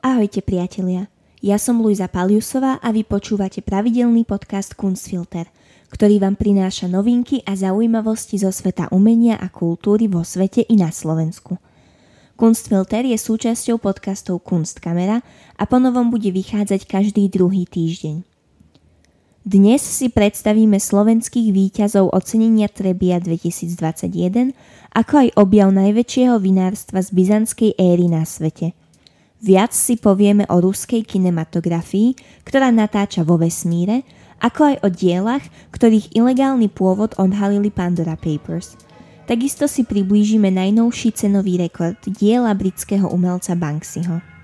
Ahojte priatelia, ja som Luisa Paliusová a vy počúvate pravidelný podcast Kunstfilter, ktorý vám prináša novinky a zaujímavosti zo sveta umenia a kultúry vo svete i na Slovensku. Kunstfilter je súčasťou podcastov Kunstkamera a ponovom bude vychádzať každý druhý týždeň. Dnes si predstavíme slovenských výťazov ocenenia Trebia 2021, ako aj objav najväčšieho vinárstva z byzantskej éry na svete – Viac si povieme o ruskej kinematografii, ktorá natáča vo vesmíre, ako aj o dielach, ktorých ilegálny pôvod odhalili Pandora Papers. Takisto si priblížime najnovší cenový rekord diela britského umelca Banksyho.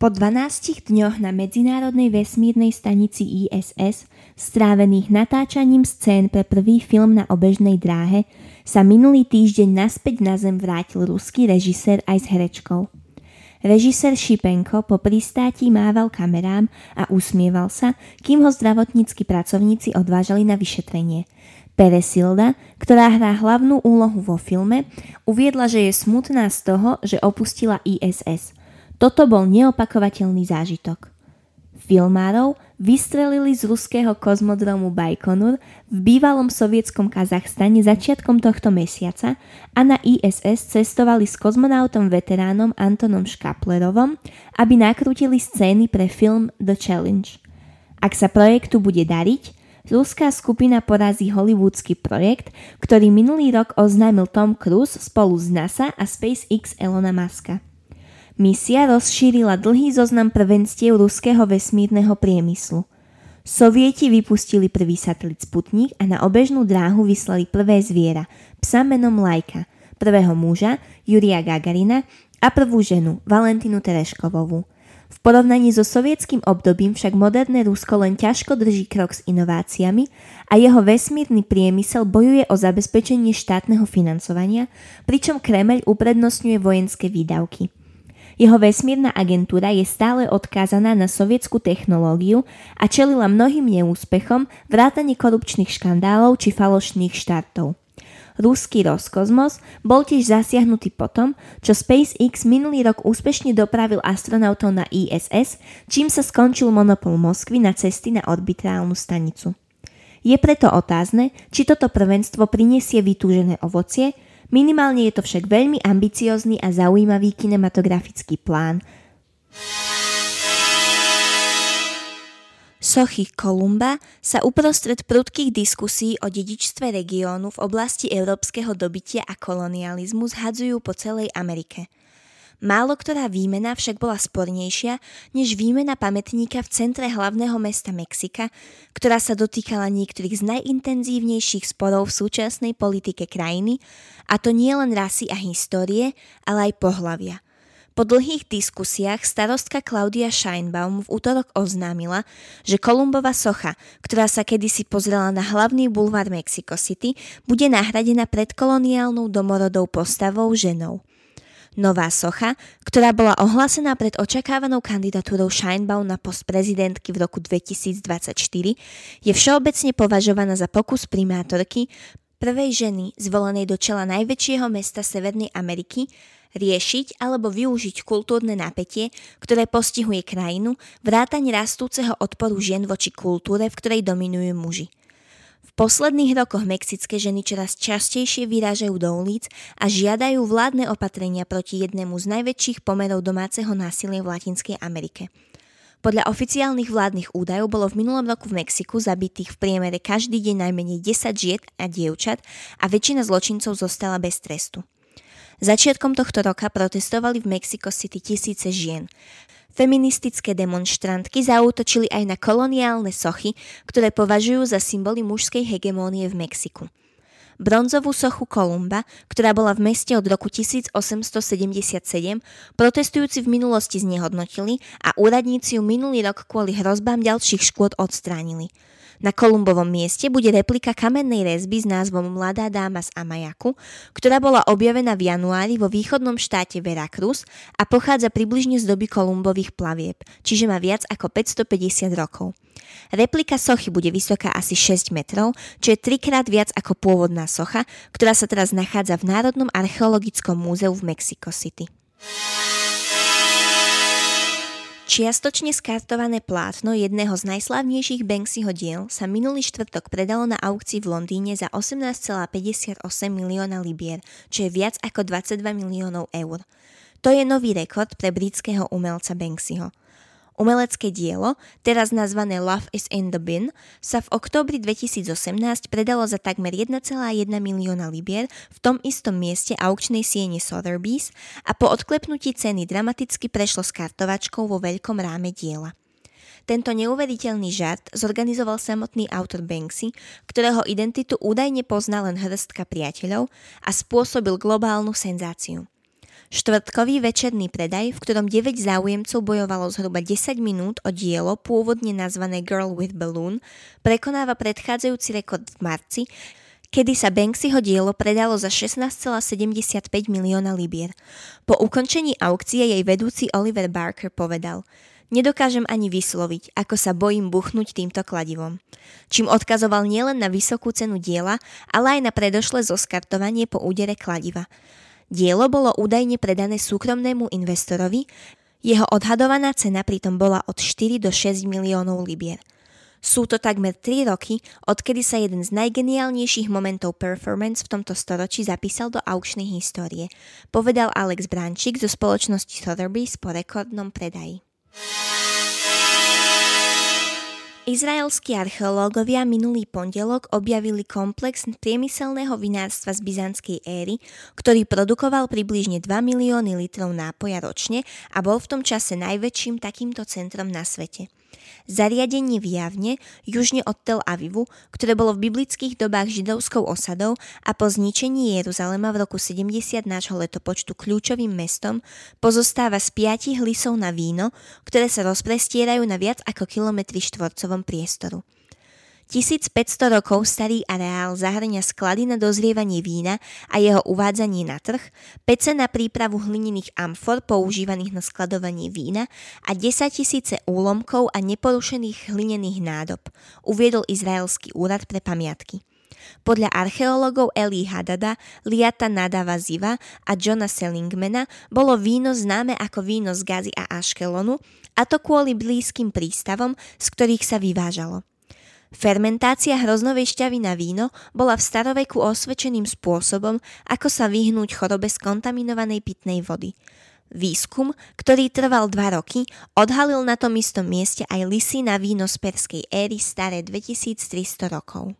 Po 12 dňoch na Medzinárodnej vesmírnej stanici ISS, strávených natáčaním scén pre prvý film na obežnej dráhe, sa minulý týždeň naspäť na Zem vrátil ruský režisér aj s herečkou. Režisér Šipenko po pristátí mával kamerám a usmieval sa, kým ho zdravotníckí pracovníci odvážali na vyšetrenie. Peresilda, ktorá hrá hlavnú úlohu vo filme, uviedla, že je smutná z toho, že opustila ISS – toto bol neopakovateľný zážitok. Filmárov vystrelili z ruského kozmodromu Baikonur v bývalom sovietskom Kazachstane začiatkom tohto mesiaca a na ISS cestovali s kozmonautom veteránom Antonom Škaplerovom, aby nakrútili scény pre film The Challenge. Ak sa projektu bude dariť, ruská skupina porazí hollywoodsky projekt, ktorý minulý rok oznámil Tom Cruise spolu s NASA a SpaceX Elona Muska. Misia rozšírila dlhý zoznam prvenstiev ruského vesmírneho priemyslu. Sovieti vypustili prvý satelit Sputnik a na obežnú dráhu vyslali prvé zviera, psa menom Lajka, prvého muža, Juria Gagarina a prvú ženu, Valentinu Tereškovovú. V porovnaní so sovietským obdobím však moderné Rusko len ťažko drží krok s inováciami a jeho vesmírny priemysel bojuje o zabezpečenie štátneho financovania, pričom Kremeľ uprednostňuje vojenské výdavky – jeho vesmírna agentúra je stále odkázaná na sovietskú technológiu a čelila mnohým neúspechom, vrátane korupčných škandálov či falošných štartov. Ruský Roskosmos bol tiež zasiahnutý potom, čo SpaceX minulý rok úspešne dopravil astronautov na ISS, čím sa skončil monopol Moskvy na cesty na orbitrálnu stanicu. Je preto otázne, či toto prvenstvo prinesie vytúžené ovocie, Minimálne je to však veľmi ambiciózny a zaujímavý kinematografický plán. Sochy Kolumba sa uprostred prudkých diskusí o dedičstve regiónu v oblasti európskeho dobytia a kolonializmu zhadzujú po celej Amerike – Málo ktorá výmena však bola spornejšia než výmena pamätníka v centre hlavného mesta Mexika, ktorá sa dotýkala niektorých z najintenzívnejších sporov v súčasnej politike krajiny, a to nie len rasy a histórie, ale aj pohlavia. Po dlhých diskusiách starostka Claudia Scheinbaum v útorok oznámila, že Kolumbova socha, ktorá sa kedysi pozrela na hlavný bulvár Mexico City, bude nahradená predkoloniálnou domorodou postavou ženou. Nová socha, ktorá bola ohlásená pred očakávanou kandidatúrou Scheinbaum na post prezidentky v roku 2024, je všeobecne považovaná za pokus primátorky, prvej ženy zvolenej do čela najväčšieho mesta Severnej Ameriky, riešiť alebo využiť kultúrne napätie, ktoré postihuje krajinu, vrátane rastúceho odporu žien voči kultúre, v ktorej dominujú muži. V posledných rokoch mexické ženy čoraz častejšie vyrážajú do ulic a žiadajú vládne opatrenia proti jednému z najväčších pomerov domáceho násilia v Latinskej Amerike. Podľa oficiálnych vládnych údajov bolo v minulom roku v Mexiku zabitých v priemere každý deň najmenej 10 žien a dievčat a väčšina zločincov zostala bez trestu. Začiatkom tohto roka protestovali v Mexico City tisíce žien. Feministické demonstrantky zaútočili aj na koloniálne sochy, ktoré považujú za symboly mužskej hegemónie v Mexiku. Bronzovú sochu Kolumba, ktorá bola v meste od roku 1877, protestujúci v minulosti znehodnotili a úradníci ju minulý rok kvôli hrozbám ďalších škôd odstránili. Na Kolumbovom mieste bude replika kamennej rezby s názvom Mladá dáma z Amajaku, ktorá bola objavená v januári vo východnom štáte Veracruz a pochádza približne z doby Kolumbových plavieb, čiže má viac ako 550 rokov. Replika sochy bude vysoká asi 6 metrov, čo je trikrát viac ako pôvodná socha, ktorá sa teraz nachádza v Národnom archeologickom múzeu v Mexico City. Čiastočne skartované plátno jedného z najslavnejších Banksyho diel sa minulý štvrtok predalo na aukcii v Londýne za 18,58 milióna libier, čo je viac ako 22 miliónov eur. To je nový rekord pre britského umelca Banksyho. Umelecké dielo, teraz nazvané Love is in the Bin, sa v októbri 2018 predalo za takmer 1,1 milióna libier v tom istom mieste aukčnej siene Sotheby's a po odklepnutí ceny dramaticky prešlo s kartovačkou vo veľkom ráme diela. Tento neuveriteľný žart zorganizoval samotný autor Banksy, ktorého identitu údajne pozná len hrstka priateľov a spôsobil globálnu senzáciu. Štvrtkový večerný predaj, v ktorom 9 záujemcov bojovalo zhruba 10 minút o dielo pôvodne nazvané Girl with Balloon, prekonáva predchádzajúci rekord v marci, kedy sa Banksyho dielo predalo za 16,75 milióna libier. Po ukončení aukcie jej vedúci Oliver Barker povedal Nedokážem ani vysloviť, ako sa bojím buchnúť týmto kladivom. Čím odkazoval nielen na vysokú cenu diela, ale aj na predošlé zoskartovanie po údere kladiva. Dielo bolo údajne predané súkromnému investorovi, jeho odhadovaná cena pritom bola od 4 do 6 miliónov libier. Sú to takmer 3 roky, odkedy sa jeden z najgeniálnejších momentov performance v tomto storočí zapísal do aukčnej histórie, povedal Alex Brančík zo spoločnosti Sotheby's po rekordnom predaji. Izraelskí archeológovia minulý pondelok objavili komplex priemyselného vinárstva z byzantskej éry, ktorý produkoval približne 2 milióny litrov nápoja ročne a bol v tom čase najväčším takýmto centrom na svete. Zariadenie v Javne, južne od Tel Avivu, ktoré bolo v biblických dobách židovskou osadou a po zničení Jeruzalema v roku 70 nášho letopočtu kľúčovým mestom, pozostáva z piatich lisov na víno, ktoré sa rozprestierajú na viac ako kilometri štvorcovom priestoru. 1500 rokov starý areál zahrňa sklady na dozrievanie vína a jeho uvádzanie na trh, pece na prípravu hlinených amfor používaných na skladovanie vína a 10 tisíce úlomkov a neporušených hlinených nádob, uviedol Izraelský úrad pre pamiatky. Podľa archeológov Eli Hadada, Liata Nadava Ziva a Johna Sellingmana bolo víno známe ako víno z Gazy a Aškelonu, a to kvôli blízkym prístavom, z ktorých sa vyvážalo. Fermentácia hroznovej šťavy na víno bola v staroveku osvedčeným spôsobom, ako sa vyhnúť chorobe z kontaminovanej pitnej vody. Výskum, ktorý trval dva roky, odhalil na tom istom mieste aj lisy na víno z perskej éry staré 2300 rokov.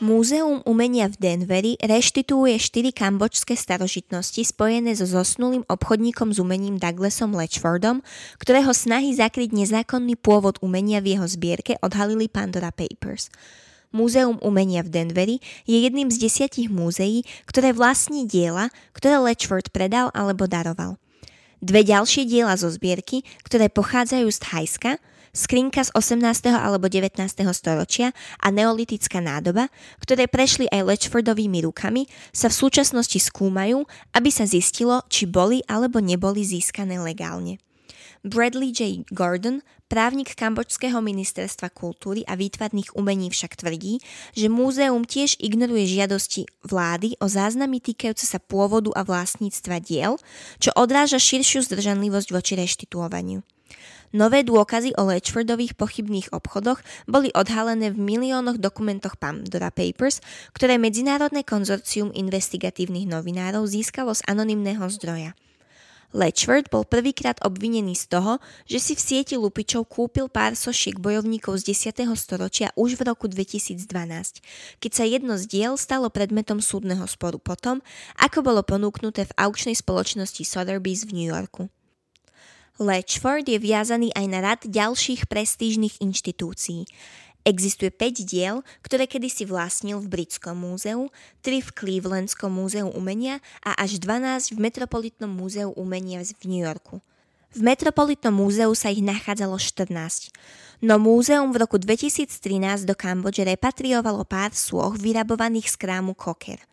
Múzeum umenia v Denveri reštituuje štyri kambočské starožitnosti spojené so zosnulým obchodníkom s umením Douglasom Letchfordom, ktorého snahy zakryť nezákonný pôvod umenia v jeho zbierke odhalili Pandora Papers. Múzeum umenia v Denveri je jedným z desiatich múzeí, ktoré vlastní diela, ktoré Letchford predal alebo daroval. Dve ďalšie diela zo zbierky, ktoré pochádzajú z Thajska, skrinka z 18. alebo 19. storočia a neolitická nádoba, ktoré prešli aj Lechfordovými rukami, sa v súčasnosti skúmajú, aby sa zistilo, či boli alebo neboli získané legálne. Bradley J. Gordon, právnik Kambočského ministerstva kultúry a výtvarných umení však tvrdí, že múzeum tiež ignoruje žiadosti vlády o záznamy týkajúce sa pôvodu a vlastníctva diel, čo odráža širšiu zdržanlivosť voči reštituovaniu. Nové dôkazy o Letchfordových pochybných obchodoch boli odhalené v miliónoch dokumentoch Pandora Papers, ktoré Medzinárodné konzorcium investigatívnych novinárov získalo z anonymného zdroja. Letchford bol prvýkrát obvinený z toho, že si v sieti lupičov kúpil pár sošiek bojovníkov z 10. storočia už v roku 2012, keď sa jedno z diel stalo predmetom súdneho sporu potom, ako bolo ponúknuté v aukčnej spoločnosti Sotheby's v New Yorku. Letchford je viazaný aj na rad ďalších prestížnych inštitúcií. Existuje 5 diel, ktoré kedysi vlastnil v Britskom múzeu, 3 v Clevelandskom múzeu umenia a až 12 v Metropolitnom múzeu umenia v New Yorku. V Metropolitnom múzeu sa ich nachádzalo 14. No múzeum v roku 2013 do Kambodže repatriovalo pár sôch vyrabovaných z krámu Koker.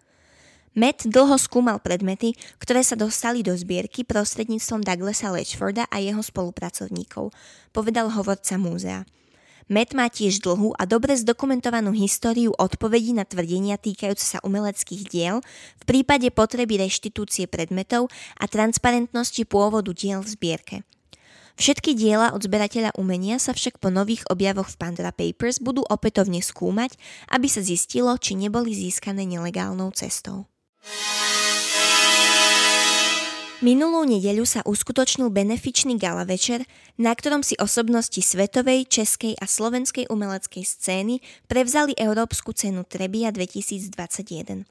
Matt dlho skúmal predmety, ktoré sa dostali do zbierky prostredníctvom Douglasa Latchforda a jeho spolupracovníkov, povedal hovorca múzea. Matt má tiež dlhú a dobre zdokumentovanú históriu odpovedí na tvrdenia týkajúce sa umeleckých diel v prípade potreby reštitúcie predmetov a transparentnosti pôvodu diel v zbierke. Všetky diela od zberateľa umenia sa však po nových objavoch v Pandora Papers budú opätovne skúmať, aby sa zistilo, či neboli získané nelegálnou cestou. Minulú nedeľu sa uskutočnil benefičný gala večer, na ktorom si osobnosti svetovej, českej a slovenskej umeleckej scény prevzali Európsku cenu Trebia 2021.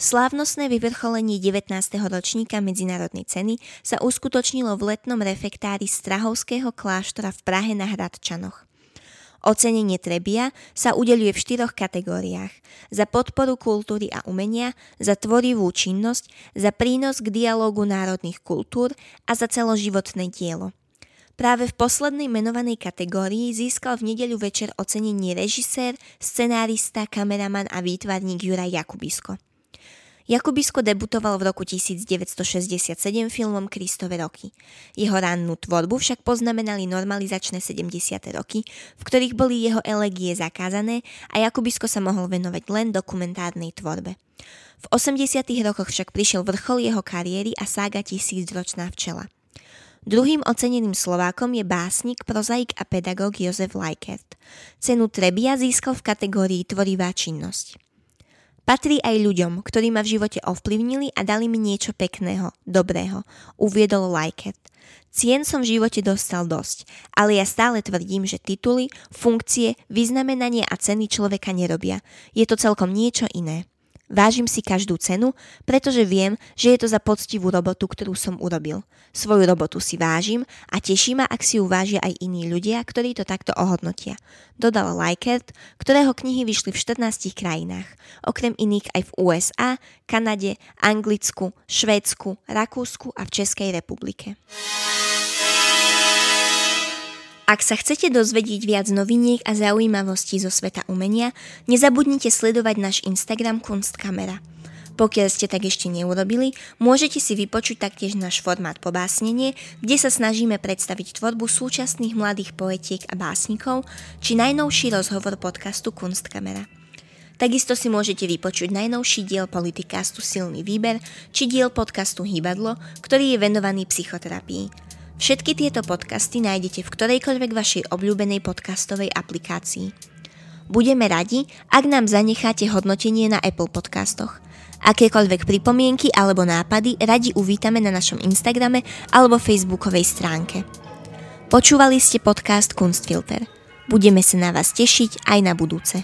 Slávnostné vyvrcholenie 19. ročníka medzinárodnej ceny sa uskutočnilo v letnom refektári Strahovského kláštora v Prahe na Hradčanoch. Ocenenie Trebia sa udeluje v štyroch kategóriách. Za podporu kultúry a umenia, za tvorivú činnosť, za prínos k dialógu národných kultúr a za celoživotné dielo. Práve v poslednej menovanej kategórii získal v nedeľu večer ocenenie režisér, scenárista, kameraman a výtvarník Juraj Jakubisko. Jakubisko debutoval v roku 1967 filmom Kristove roky. Jeho rannú tvorbu však poznamenali normalizačné 70. roky, v ktorých boli jeho elegie zakázané a Jakubisko sa mohol venovať len dokumentárnej tvorbe. V 80. rokoch však prišiel vrchol jeho kariéry a sága Tisícročná včela. Druhým oceneným Slovákom je básnik, prozaik a pedagóg Jozef Lajkert. Cenu Trebia získal v kategórii Tvorivá činnosť. Patrí aj ľuďom, ktorí ma v živote ovplyvnili a dali mi niečo pekného, dobrého, uviedol Lajket. Cien som v živote dostal dosť, ale ja stále tvrdím, že tituly, funkcie, vyznamenanie a ceny človeka nerobia. Je to celkom niečo iné. Vážim si každú cenu, pretože viem, že je to za poctivú robotu, ktorú som urobil. Svoju robotu si vážim a teší ma, ak si ju vážia aj iní ľudia, ktorí to takto ohodnotia. Dodal Likert, ktorého knihy vyšli v 14 krajinách, okrem iných aj v USA, Kanade, Anglicku, Švédsku, Rakúsku a v Českej republike. Ak sa chcete dozvedieť viac noviniek a zaujímavostí zo sveta umenia, nezabudnite sledovať náš Instagram Kunstkamera. Pokiaľ ste tak ešte neurobili, môžete si vypočuť taktiež náš formát Pobásnenie, kde sa snažíme predstaviť tvorbu súčasných mladých poetiek a básnikov, či najnovší rozhovor podcastu Kunstkamera. Takisto si môžete vypočuť najnovší diel politikástu Silný výber, či diel podcastu Hýbadlo, ktorý je venovaný psychoterapii. Všetky tieto podcasty nájdete v ktorejkoľvek vašej obľúbenej podcastovej aplikácii. Budeme radi, ak nám zanecháte hodnotenie na Apple podcastoch. Akékoľvek pripomienky alebo nápady radi uvítame na našom Instagrame alebo Facebookovej stránke. Počúvali ste podcast Kunstfilter. Budeme sa na vás tešiť aj na budúce.